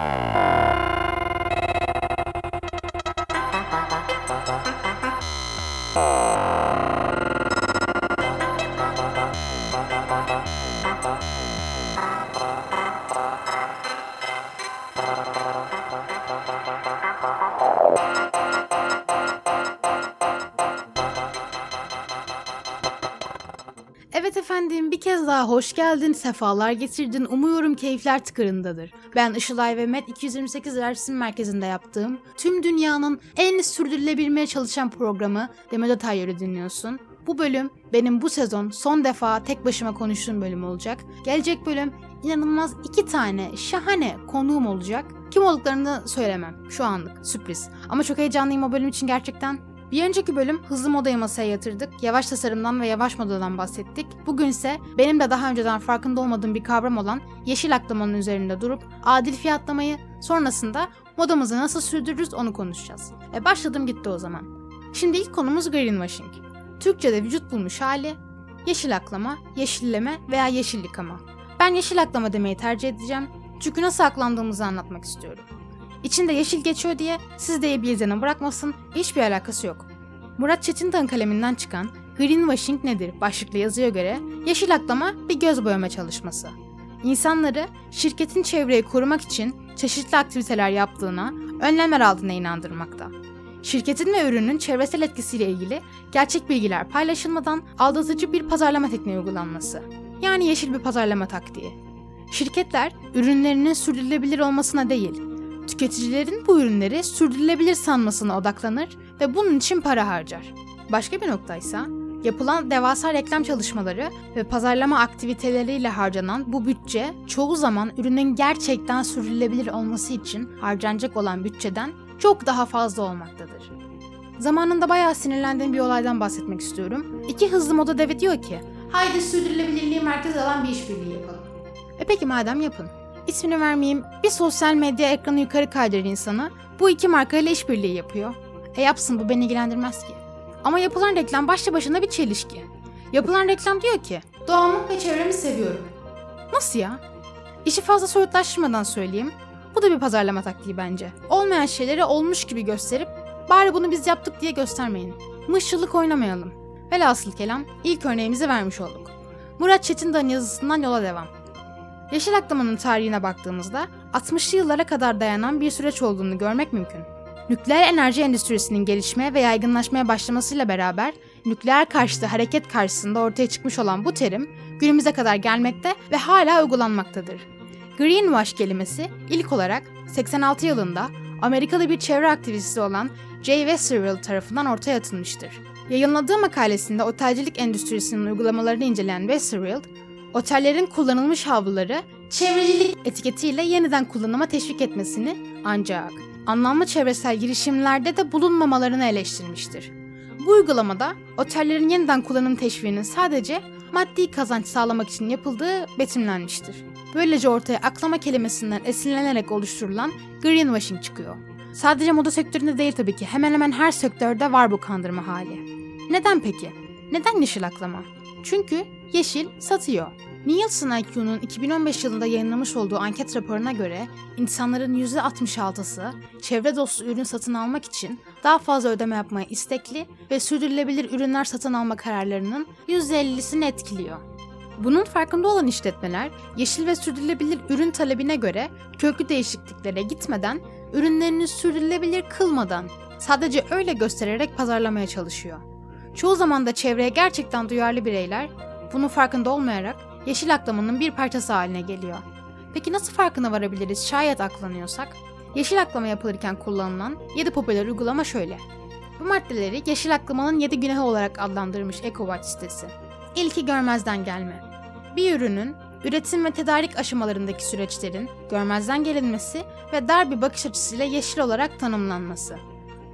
Evet hoş geldin, sefalar getirdin. Umuyorum keyifler tıkırındadır. Ben Işılay ve Met 228 Ersin Merkezi'nde yaptığım tüm dünyanın en sürdürülebilmeye çalışan programı Demet Tayyar'ı dinliyorsun. Bu bölüm benim bu sezon son defa tek başıma konuştuğum bölüm olacak. Gelecek bölüm inanılmaz iki tane şahane konuğum olacak. Kim olduklarını söylemem şu anlık sürpriz. Ama çok heyecanlıyım o bölüm için gerçekten. Bir önceki bölüm hızlı modayı masaya yatırdık, yavaş tasarımdan ve yavaş modadan bahsettik. Bugün ise benim de daha önceden farkında olmadığım bir kavram olan yeşil aklamanın üzerinde durup adil fiyatlamayı, sonrasında modamızı nasıl sürdürürüz onu konuşacağız. E başladım gitti o zaman. Şimdi ilk konumuz greenwashing. Türkçe'de vücut bulmuş hali, yeşil aklama, yeşilleme veya yeşil yıkama. Ben yeşil aklama demeyi tercih edeceğim çünkü nasıl aklandığımızı anlatmak istiyorum. İçinde yeşil geçiyor diye siz de bir izlenim bırakmasın, hiçbir alakası yok. Murat Çetintan kaleminden çıkan Greenwashing nedir başlıklı yazıya göre yeşil aklama bir göz boyama çalışması. İnsanları şirketin çevreyi korumak için çeşitli aktiviteler yaptığına, önlemler aldığına inandırmakta. Şirketin ve ürünün çevresel etkisiyle ilgili gerçek bilgiler paylaşılmadan aldatıcı bir pazarlama tekniği uygulanması. Yani yeşil bir pazarlama taktiği. Şirketler ürünlerinin sürdürülebilir olmasına değil, tüketicilerin bu ürünleri sürdürülebilir sanmasına odaklanır ve bunun için para harcar. Başka bir noktaysa yapılan devasa reklam çalışmaları ve pazarlama aktiviteleriyle harcanan bu bütçe çoğu zaman ürünün gerçekten sürdürülebilir olması için harcanacak olan bütçeden çok daha fazla olmaktadır. Zamanında bayağı sinirlendiğim bir olaydan bahsetmek istiyorum. İki hızlı moda devi diyor ki, haydi sürdürülebilirliği merkez alan bir işbirliği yapalım. E peki madem yapın. İsmini vermeyeyim, bir sosyal medya ekranı yukarı kaydırır insanı, bu iki markayla işbirliği yapıyor. E yapsın bu beni ilgilendirmez ki. Ama yapılan reklam başlı başına bir çelişki. Yapılan reklam diyor ki, doğamı ve çevremi seviyorum. Nasıl ya? İşi fazla soyutlaştırmadan söyleyeyim. Bu da bir pazarlama taktiği bence. Olmayan şeyleri olmuş gibi gösterip bari bunu biz yaptık diye göstermeyin. Mışçılık oynamayalım. Velhasıl kelam ilk örneğimizi vermiş olduk. Murat Çetin'den yazısından yola devam. Yeşil aklamanın tarihine baktığımızda 60'lı yıllara kadar dayanan bir süreç olduğunu görmek mümkün. Nükleer enerji endüstrisinin gelişmeye ve yaygınlaşmaya başlamasıyla beraber nükleer karşıtı hareket karşısında ortaya çıkmış olan bu terim günümüze kadar gelmekte ve hala uygulanmaktadır. Greenwash kelimesi ilk olarak 86 yılında Amerikalı bir çevre aktivisti olan Jay Westerville tarafından ortaya atılmıştır. Yayınladığı makalesinde otelcilik endüstrisinin uygulamalarını inceleyen Westerville, otellerin kullanılmış havluları çevrecilik etiketiyle yeniden kullanıma teşvik etmesini ancak anlamlı çevresel girişimlerde de bulunmamalarını eleştirmiştir. Bu uygulamada otellerin yeniden kullanım teşviğinin sadece maddi kazanç sağlamak için yapıldığı betimlenmiştir. Böylece ortaya aklama kelimesinden esinlenerek oluşturulan greenwashing çıkıyor. Sadece moda sektöründe değil tabii ki hemen hemen her sektörde var bu kandırma hali. Neden peki? Neden yeşil aklama? Çünkü yeşil satıyor. Nielsen IQ'nun 2015 yılında yayınlamış olduğu anket raporuna göre insanların %66'sı çevre dostu ürün satın almak için daha fazla ödeme yapmaya istekli ve sürdürülebilir ürünler satın alma kararlarının %50'sini etkiliyor. Bunun farkında olan işletmeler yeşil ve sürdürülebilir ürün talebine göre köklü değişikliklere gitmeden, ürünlerini sürdürülebilir kılmadan sadece öyle göstererek pazarlamaya çalışıyor. Çoğu zaman da çevreye gerçekten duyarlı bireyler bunun farkında olmayarak yeşil aklamanın bir parçası haline geliyor. Peki nasıl farkına varabiliriz şayet aklanıyorsak? Yeşil aklama yapılırken kullanılan 7 popüler uygulama şöyle. Bu maddeleri yeşil aklamanın 7 günahı olarak adlandırmış EcoWatch sitesi. İlki görmezden gelme. Bir ürünün üretim ve tedarik aşamalarındaki süreçlerin görmezden gelinmesi ve dar bir bakış açısıyla yeşil olarak tanımlanması.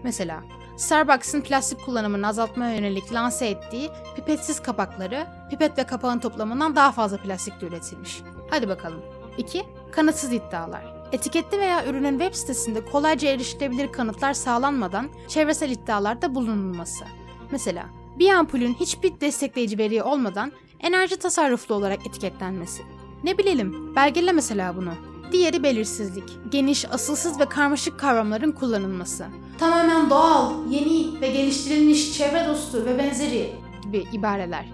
Mesela Starbucks'ın plastik kullanımını azaltmaya yönelik lanse ettiği pipetsiz kapakları pipet ve kapağın toplamından daha fazla plastikle üretilmiş. Hadi bakalım. 2. Kanıtsız iddialar. Etiketli veya ürünün web sitesinde kolayca erişilebilir kanıtlar sağlanmadan çevresel iddialarda bulunulması. Mesela bir ampulün hiçbir destekleyici veri olmadan enerji tasarruflu olarak etiketlenmesi. Ne bilelim, belgele mesela bunu. Diğeri belirsizlik. Geniş, asılsız ve karmaşık kavramların kullanılması. Tamamen doğal, yeni ve geliştirilmiş, çevre dostu ve benzeri gibi ibareler.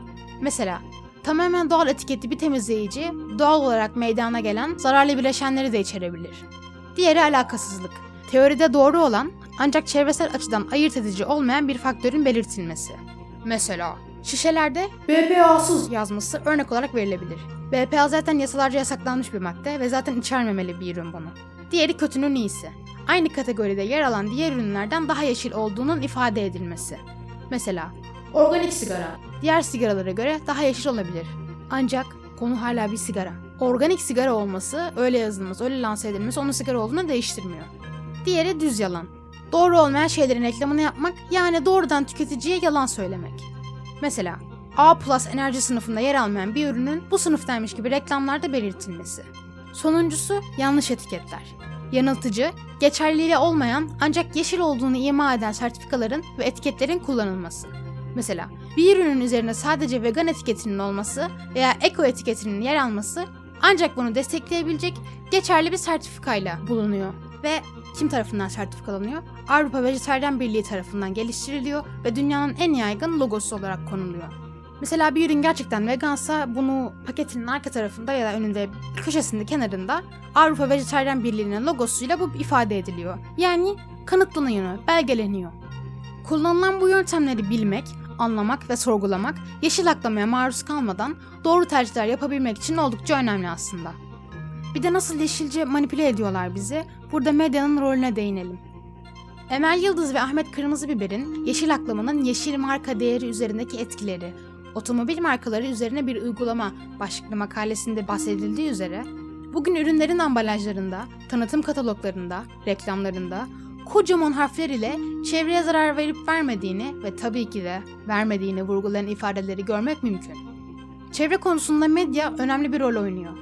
Mesela tamamen doğal etiketli bir temizleyici doğal olarak meydana gelen zararlı bileşenleri de içerebilir. Diğeri alakasızlık. Teoride doğru olan ancak çevresel açıdan ayırt edici olmayan bir faktörün belirtilmesi. Mesela şişelerde BPA'sız yazması örnek olarak verilebilir. BPA zaten yasalarca yasaklanmış bir madde ve zaten içermemeli bir ürün bunu. Diğeri kötünün iyisi. Aynı kategoride yer alan diğer ürünlerden daha yeşil olduğunun ifade edilmesi. Mesela organik sigara diğer sigaralara göre daha yeşil olabilir. Ancak konu hala bir sigara. Organik sigara olması, öyle yazılması, öyle lanse edilmesi onun sigara olduğunu değiştirmiyor. Diğeri düz yalan. Doğru olmayan şeylerin reklamını yapmak yani doğrudan tüketiciye yalan söylemek. Mesela A plus enerji sınıfında yer almayan bir ürünün bu sınıftaymış gibi reklamlarda belirtilmesi. Sonuncusu yanlış etiketler. Yanıltıcı, geçerliliği olmayan ancak yeşil olduğunu ima eden sertifikaların ve etiketlerin kullanılması. Mesela bir ürünün üzerine sadece vegan etiketinin olması veya eko etiketinin yer alması ancak bunu destekleyebilecek geçerli bir sertifikayla bulunuyor ve kim tarafından sertifikalanıyor? Avrupa Vejetaryen Birliği tarafından geliştiriliyor ve dünyanın en yaygın logosu olarak konuluyor. Mesela bir ürün gerçekten vegansa bunu paketinin arka tarafında ya da önünde köşesinde kenarında Avrupa Vejetaryen Birliği'nin logosuyla bu ifade ediliyor. Yani kanıtlanıyor, belgeleniyor. Kullanılan bu yöntemleri bilmek, anlamak ve sorgulamak yeşil aklamaya maruz kalmadan doğru tercihler yapabilmek için oldukça önemli aslında. Bir de nasıl yeşilce manipüle ediyorlar bizi, burada medyanın rolüne değinelim. Emel Yıldız ve Ahmet Kırmızıbiber'in yeşil aklamanın yeşil marka değeri üzerindeki etkileri, otomobil markaları üzerine bir uygulama başlıklı makalesinde bahsedildiği üzere, bugün ürünlerin ambalajlarında, tanıtım kataloglarında, reklamlarında, kocaman harfler ile çevreye zarar verip vermediğini ve tabii ki de vermediğini vurgulayan ifadeleri görmek mümkün. Çevre konusunda medya önemli bir rol oynuyor.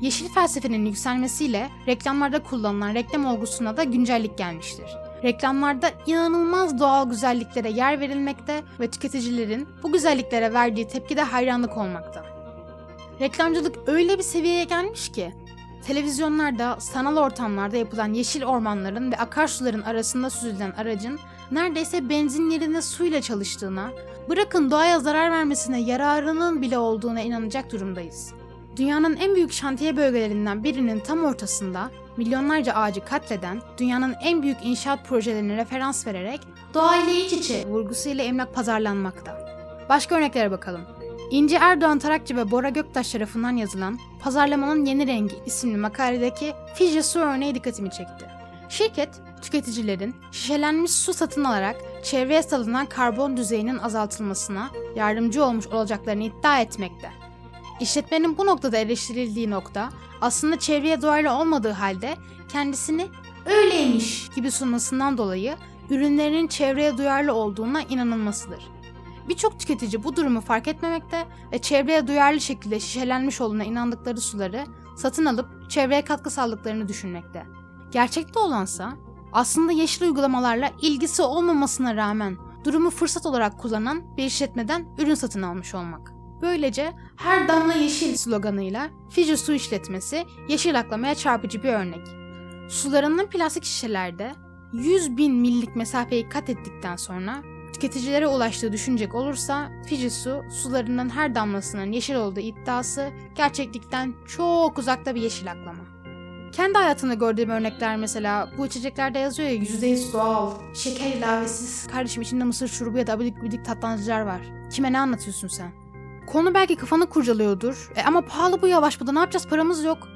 Yeşil felsefenin yükselmesiyle reklamlarda kullanılan reklam olgusuna da güncellik gelmiştir. Reklamlarda inanılmaz doğal güzelliklere yer verilmekte ve tüketicilerin bu güzelliklere verdiği tepkide hayranlık olmakta. Reklamcılık öyle bir seviyeye gelmiş ki televizyonlarda, sanal ortamlarda yapılan yeşil ormanların ve akarsuların arasında süzülen aracın neredeyse benzin yerine suyla çalıştığına, bırakın doğaya zarar vermesine yararının bile olduğuna inanacak durumdayız. Dünyanın en büyük şantiye bölgelerinden birinin tam ortasında milyonlarca ağacı katleden dünyanın en büyük inşaat projelerine referans vererek doğayla iç içe vurgusuyla emlak pazarlanmakta. Başka örneklere bakalım. İnci Erdoğan Tarakçı ve Bora Göktaş tarafından yazılan Pazarlamanın Yeni Rengi isimli makaledeki Fiji su örneği dikkatimi çekti. Şirket, tüketicilerin şişelenmiş su satın alarak çevreye salınan karbon düzeyinin azaltılmasına yardımcı olmuş olacaklarını iddia etmekte. İşletmenin bu noktada eleştirildiği nokta aslında çevreye duyarlı olmadığı halde kendisini öyleymiş gibi sunmasından dolayı ürünlerinin çevreye duyarlı olduğuna inanılmasıdır. Birçok tüketici bu durumu fark etmemekte ve çevreye duyarlı şekilde şişelenmiş olduğuna inandıkları suları satın alıp çevreye katkı sağladıklarını düşünmekte. Gerçekte olansa aslında yeşil uygulamalarla ilgisi olmamasına rağmen durumu fırsat olarak kullanan bir işletmeden ürün satın almış olmak. Böylece her damla yeşil sloganıyla Fiji Su İşletmesi yeşil aklamaya çarpıcı bir örnek. Sularının plastik şişelerde 100 bin millik mesafeyi kat ettikten sonra tüketicilere ulaştığı düşünecek olursa Fiji Su sularının her damlasının yeşil olduğu iddiası gerçeklikten çok uzakta bir yeşil aklama. Kendi hayatımda gördüğüm örnekler mesela bu içeceklerde yazıyor ya %100 doğal, şeker ilavesiz, kardeşim içinde mısır şurubu ya da abidik gubidik tatlandırıcılar var. Kime ne anlatıyorsun sen? Konu belki kafanı kurcalıyordur. E ama pahalı bu yavaş bu da ne yapacağız paramız yok.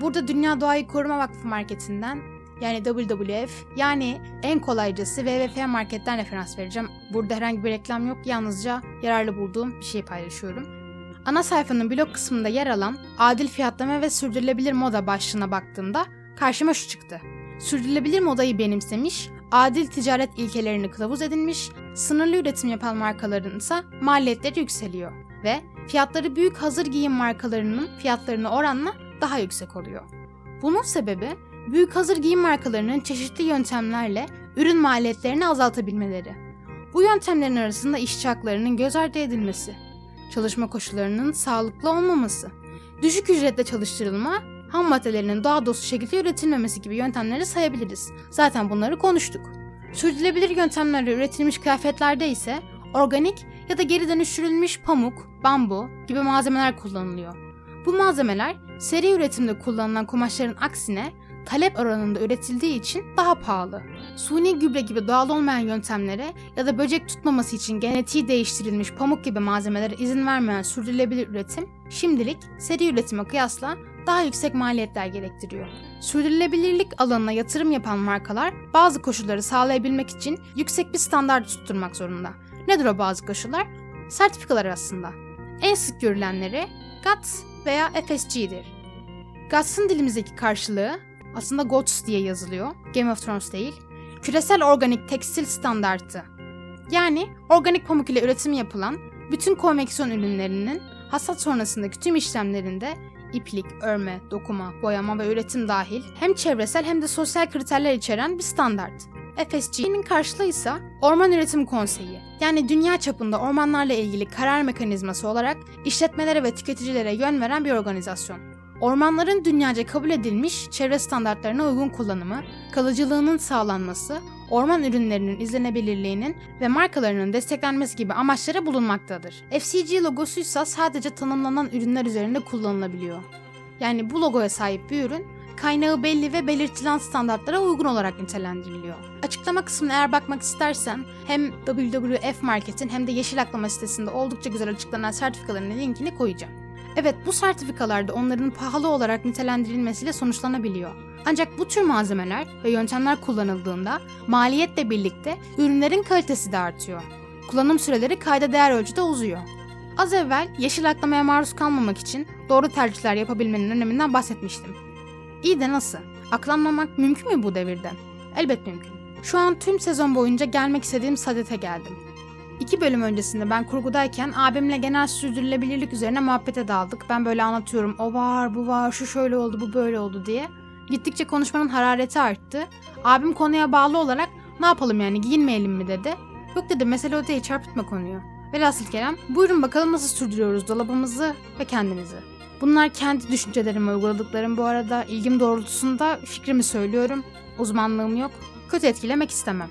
Burada Dünya Doğayı Koruma Vakfı marketinden yani WWF yani en kolaycası WWF marketten referans vereceğim. Burada herhangi bir reklam yok yalnızca yararlı bulduğum bir şey paylaşıyorum. Ana sayfanın blog kısmında yer alan adil fiyatlama ve sürdürülebilir moda başlığına baktığımda karşıma şu çıktı. Sürdürülebilir modayı benimsemiş, adil ticaret ilkelerini kılavuz edinmiş, sınırlı üretim yapan markaların ise maliyetleri yükseliyor ve fiyatları büyük hazır giyim markalarının fiyatlarına oranla daha yüksek oluyor. Bunun sebebi büyük hazır giyim markalarının çeşitli yöntemlerle ürün maliyetlerini azaltabilmeleri. Bu yöntemlerin arasında işçi haklarının göz ardı edilmesi, çalışma koşullarının sağlıklı olmaması, düşük ücretle çalıştırılma ham maddelerinin daha dostu şekilde üretilmemesi gibi yöntemleri sayabiliriz. Zaten bunları konuştuk. Sürdürülebilir yöntemlerle üretilmiş kıyafetlerde ise organik ya da geri dönüştürülmüş pamuk, bambu gibi malzemeler kullanılıyor. Bu malzemeler seri üretimde kullanılan kumaşların aksine talep oranında üretildiği için daha pahalı. Suni gübre gibi doğal olmayan yöntemlere ya da böcek tutmaması için genetiği değiştirilmiş pamuk gibi malzemelere izin vermeyen sürdürülebilir üretim, şimdilik seri üretime kıyasla daha yüksek maliyetler gerektiriyor. Sürdürülebilirlik alanına yatırım yapan markalar bazı koşulları sağlayabilmek için yüksek bir standart tutturmak zorunda. Nedir o bazı koşullar? Sertifikalar aslında. En sık görülenleri GATS veya FSG'dir. GATS'ın dilimizdeki karşılığı aslında GOTS diye yazılıyor. Game of Thrones değil. Küresel Organik Tekstil Standartı. Yani organik pamuk ile üretim yapılan bütün konveksiyon ürünlerinin hasat sonrasındaki tüm işlemlerinde iplik, örme, dokuma, boyama ve üretim dahil hem çevresel hem de sosyal kriterler içeren bir standart. FSG'nin karşılığı ise Orman Üretim Konseyi. Yani dünya çapında ormanlarla ilgili karar mekanizması olarak işletmelere ve tüketicilere yön veren bir organizasyon. Ormanların dünyaca kabul edilmiş çevre standartlarına uygun kullanımı, kalıcılığının sağlanması, orman ürünlerinin izlenebilirliğinin ve markalarının desteklenmesi gibi amaçları bulunmaktadır. FCG logosu ise sadece tanımlanan ürünler üzerinde kullanılabiliyor. Yani bu logoya sahip bir ürün kaynağı belli ve belirtilen standartlara uygun olarak nitelendiriliyor. Açıklama kısmına eğer bakmak istersen hem WWF Market'in hem de Yeşil Aklama sitesinde oldukça güzel açıklanan sertifikalarının linkini koyacağım. Evet bu sertifikalarda onların pahalı olarak nitelendirilmesiyle sonuçlanabiliyor. Ancak bu tür malzemeler ve yöntemler kullanıldığında maliyetle birlikte ürünlerin kalitesi de artıyor. Kullanım süreleri kayda değer ölçüde uzuyor. Az evvel yeşil aklamaya maruz kalmamak için doğru tercihler yapabilmenin öneminden bahsetmiştim. İyi de nasıl? Aklanmamak mümkün mü bu devirde? Elbet mümkün. Şu an tüm sezon boyunca gelmek istediğim Sadet'e geldim. İki bölüm öncesinde ben kurgudayken abimle genel sürdürülebilirlik üzerine muhabbete daldık. Ben böyle anlatıyorum o var bu var şu şöyle oldu bu böyle oldu diye. Gittikçe konuşmanın harareti arttı. Abim konuya bağlı olarak ne yapalım yani giyinmeyelim mi dedi. Yok dedi mesele o değil çarpıtma konuyu. Velhasıl Kerem buyurun bakalım nasıl sürdürüyoruz dolabımızı ve kendimizi. Bunlar kendi düşüncelerimi uyguladıklarım bu arada ilgim doğrultusunda fikrimi söylüyorum. Uzmanlığım yok. Kötü etkilemek istemem.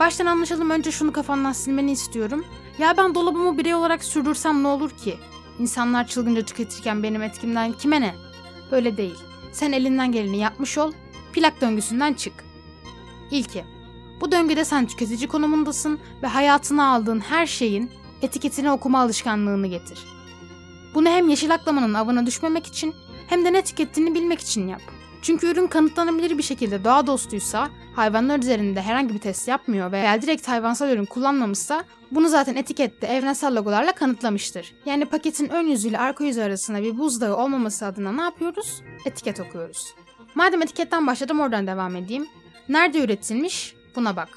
Baştan anlaşalım önce şunu kafandan silmeni istiyorum. Ya ben dolabımı birey olarak sürdürsem ne olur ki? İnsanlar çılgınca tüketirken benim etkimden kime ne? Böyle değil. Sen elinden geleni yapmış ol, plak döngüsünden çık. İlki, bu döngüde sen tüketici konumundasın ve hayatına aldığın her şeyin etiketini okuma alışkanlığını getir. Bunu hem yeşil aklamanın avına düşmemek için hem de ne tükettiğini bilmek için yap. Çünkü ürün kanıtlanabilir bir şekilde doğa dostuysa, hayvanlar üzerinde herhangi bir test yapmıyor veya direkt hayvansal ürün kullanmamışsa bunu zaten etikette evrensel logolarla kanıtlamıştır. Yani paketin ön yüzüyle arka yüzü arasında bir buzdağı olmaması adına ne yapıyoruz? Etiket okuyoruz. Madem etiketten başladım oradan devam edeyim. Nerede üretilmiş? Buna bak.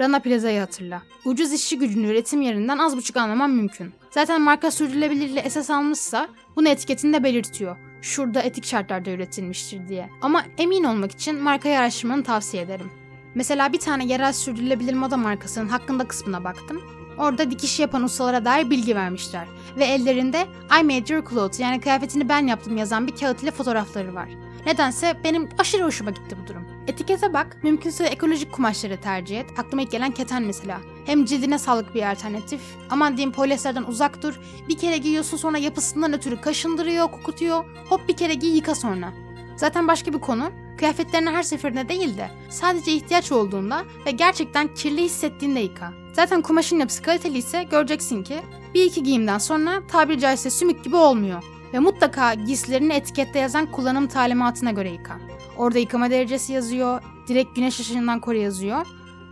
Rana Plaza'yı hatırla. Ucuz işçi gücünü üretim yerinden az buçuk anlamam mümkün. Zaten marka sürdürülebilirliği esas almışsa bunu etiketinde belirtiyor. Şurada etik şartlarda üretilmiştir diye. Ama emin olmak için markayı araştırmanı tavsiye ederim. Mesela bir tane yerel sürdürülebilir moda markasının hakkında kısmına baktım. Orada dikiş yapan ustalara dair bilgi vermişler. Ve ellerinde I made your clothes yani kıyafetini ben yaptım yazan bir kağıt ile fotoğrafları var. Nedense benim aşırı hoşuma gitti bu durum. Etikete bak, mümkünse ekolojik kumaşları tercih et. Aklıma ilk gelen keten mesela. Hem cildine sağlıklı bir alternatif. Aman diyeyim polyesterden uzak dur. Bir kere giyiyorsun sonra yapısından ötürü kaşındırıyor, kokutuyor. Hop bir kere giy yıka sonra. Zaten başka bir konu. Kıyafetlerini her seferinde değil de sadece ihtiyaç olduğunda ve gerçekten kirli hissettiğinde yıka. Zaten kumaşın yapısı kaliteli ise göreceksin ki bir iki giyimden sonra tabiri caizse sümük gibi olmuyor. Ve mutlaka giysilerini etikette yazan kullanım talimatına göre yıka. Orada yıkama derecesi yazıyor, direkt güneş ışığından koru yazıyor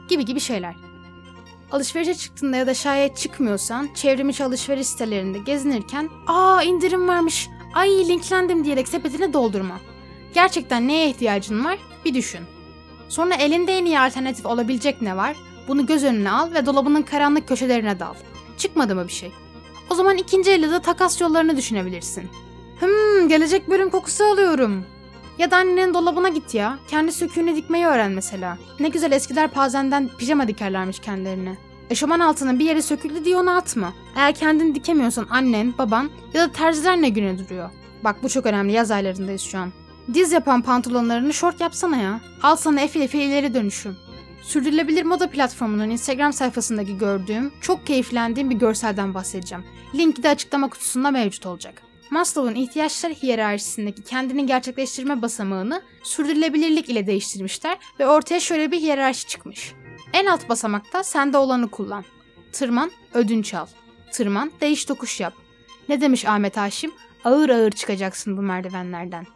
gibi gibi şeyler. Alışverişe çıktığında ya da şayet çıkmıyorsan çevrimiçi alışveriş sitelerinde gezinirken ''Aa indirim varmış, ay linklendim'' diyerek sepetine doldurma. Gerçekten neye ihtiyacın var? Bir düşün. Sonra elinde en iyi alternatif olabilecek ne var? Bunu göz önüne al ve dolabının karanlık köşelerine dal. Çıkmadı mı bir şey? O zaman ikinci elde de takas yollarını düşünebilirsin. Hmm gelecek bölüm kokusu alıyorum. Ya da annenin dolabına git ya. Kendi söküğünü dikmeyi öğren mesela. Ne güzel eskiler pazenden pijama dikerlermiş kendilerine. Eşofman altının bir yeri söküldü diye onu atma. Eğer kendini dikemiyorsan annen, baban ya da terziler ne güne duruyor. Bak bu çok önemli yaz aylarındayız şu an. Diz yapan pantolonlarını şort yapsana ya. Al sana efil efil ileri dönüşüm. Sürdürülebilir moda platformunun Instagram sayfasındaki gördüğüm, çok keyiflendiğim bir görselden bahsedeceğim. Linki de açıklama kutusunda mevcut olacak. Maslow'un ihtiyaçlar hiyerarşisindeki kendini gerçekleştirme basamağını sürdürülebilirlik ile değiştirmişler ve ortaya şöyle bir hiyerarşi çıkmış. En alt basamakta sende olanı kullan. Tırman, ödünç al. Tırman, değiş tokuş yap. Ne demiş Ahmet Haşim? Ağır ağır çıkacaksın bu merdivenlerden.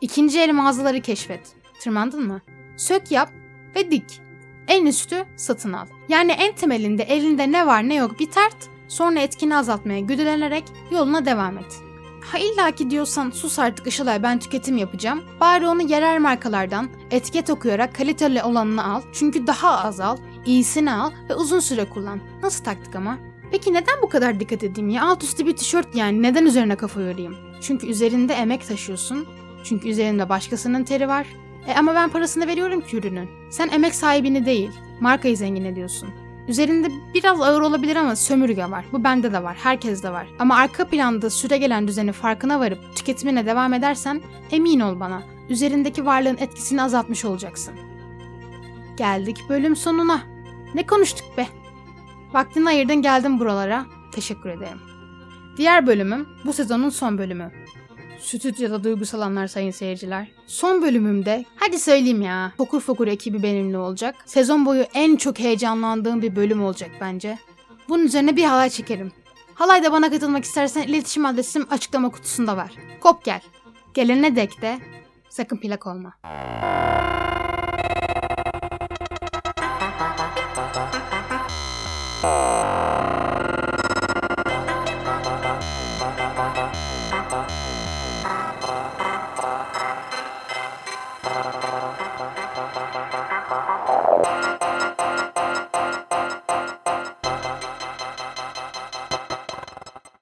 İkinci el mağazaları keşfet. Tırmandın mı? Sök yap ve dik. En üstü satın al. Yani en temelinde elinde ne var ne yok bir tart, sonra etkini azaltmaya güdülenerek yoluna devam et. Ha illaki diyorsan sus artık Işılay ben tüketim yapacağım. Bari onu yerel markalardan etiket okuyarak kaliteli olanını al. Çünkü daha az al, iyisini al ve uzun süre kullan. Nasıl taktik ama? Peki neden bu kadar dikkat edeyim ya? Alt üstü bir tişört yani neden üzerine kafa yorayım? Çünkü üzerinde emek taşıyorsun. Çünkü üzerinde başkasının teri var. E ama ben parasını veriyorum ki ürünün. Sen emek sahibini değil, markayı zengin ediyorsun. Üzerinde biraz ağır olabilir ama sömürge var. Bu bende de var, herkeste var. Ama arka planda süre gelen düzeni farkına varıp tüketimine devam edersen emin ol bana üzerindeki varlığın etkisini azaltmış olacaksın. Geldik bölüm sonuna. Ne konuştuk be? Vaktini ayırdın geldin buralara. Teşekkür ederim. Diğer bölümüm bu sezonun son bölümü. Stüdyoda duygusal anlar sayın seyirciler. Son bölümümde hadi söyleyeyim ya Fokur Fokur ekibi benimle olacak. Sezon boyu en çok heyecanlandığım bir bölüm olacak bence. Bunun üzerine bir halay çekerim. Halayda bana katılmak istersen iletişim adresim açıklama kutusunda var. Kop gel. Gelene dek de sakın plak olma.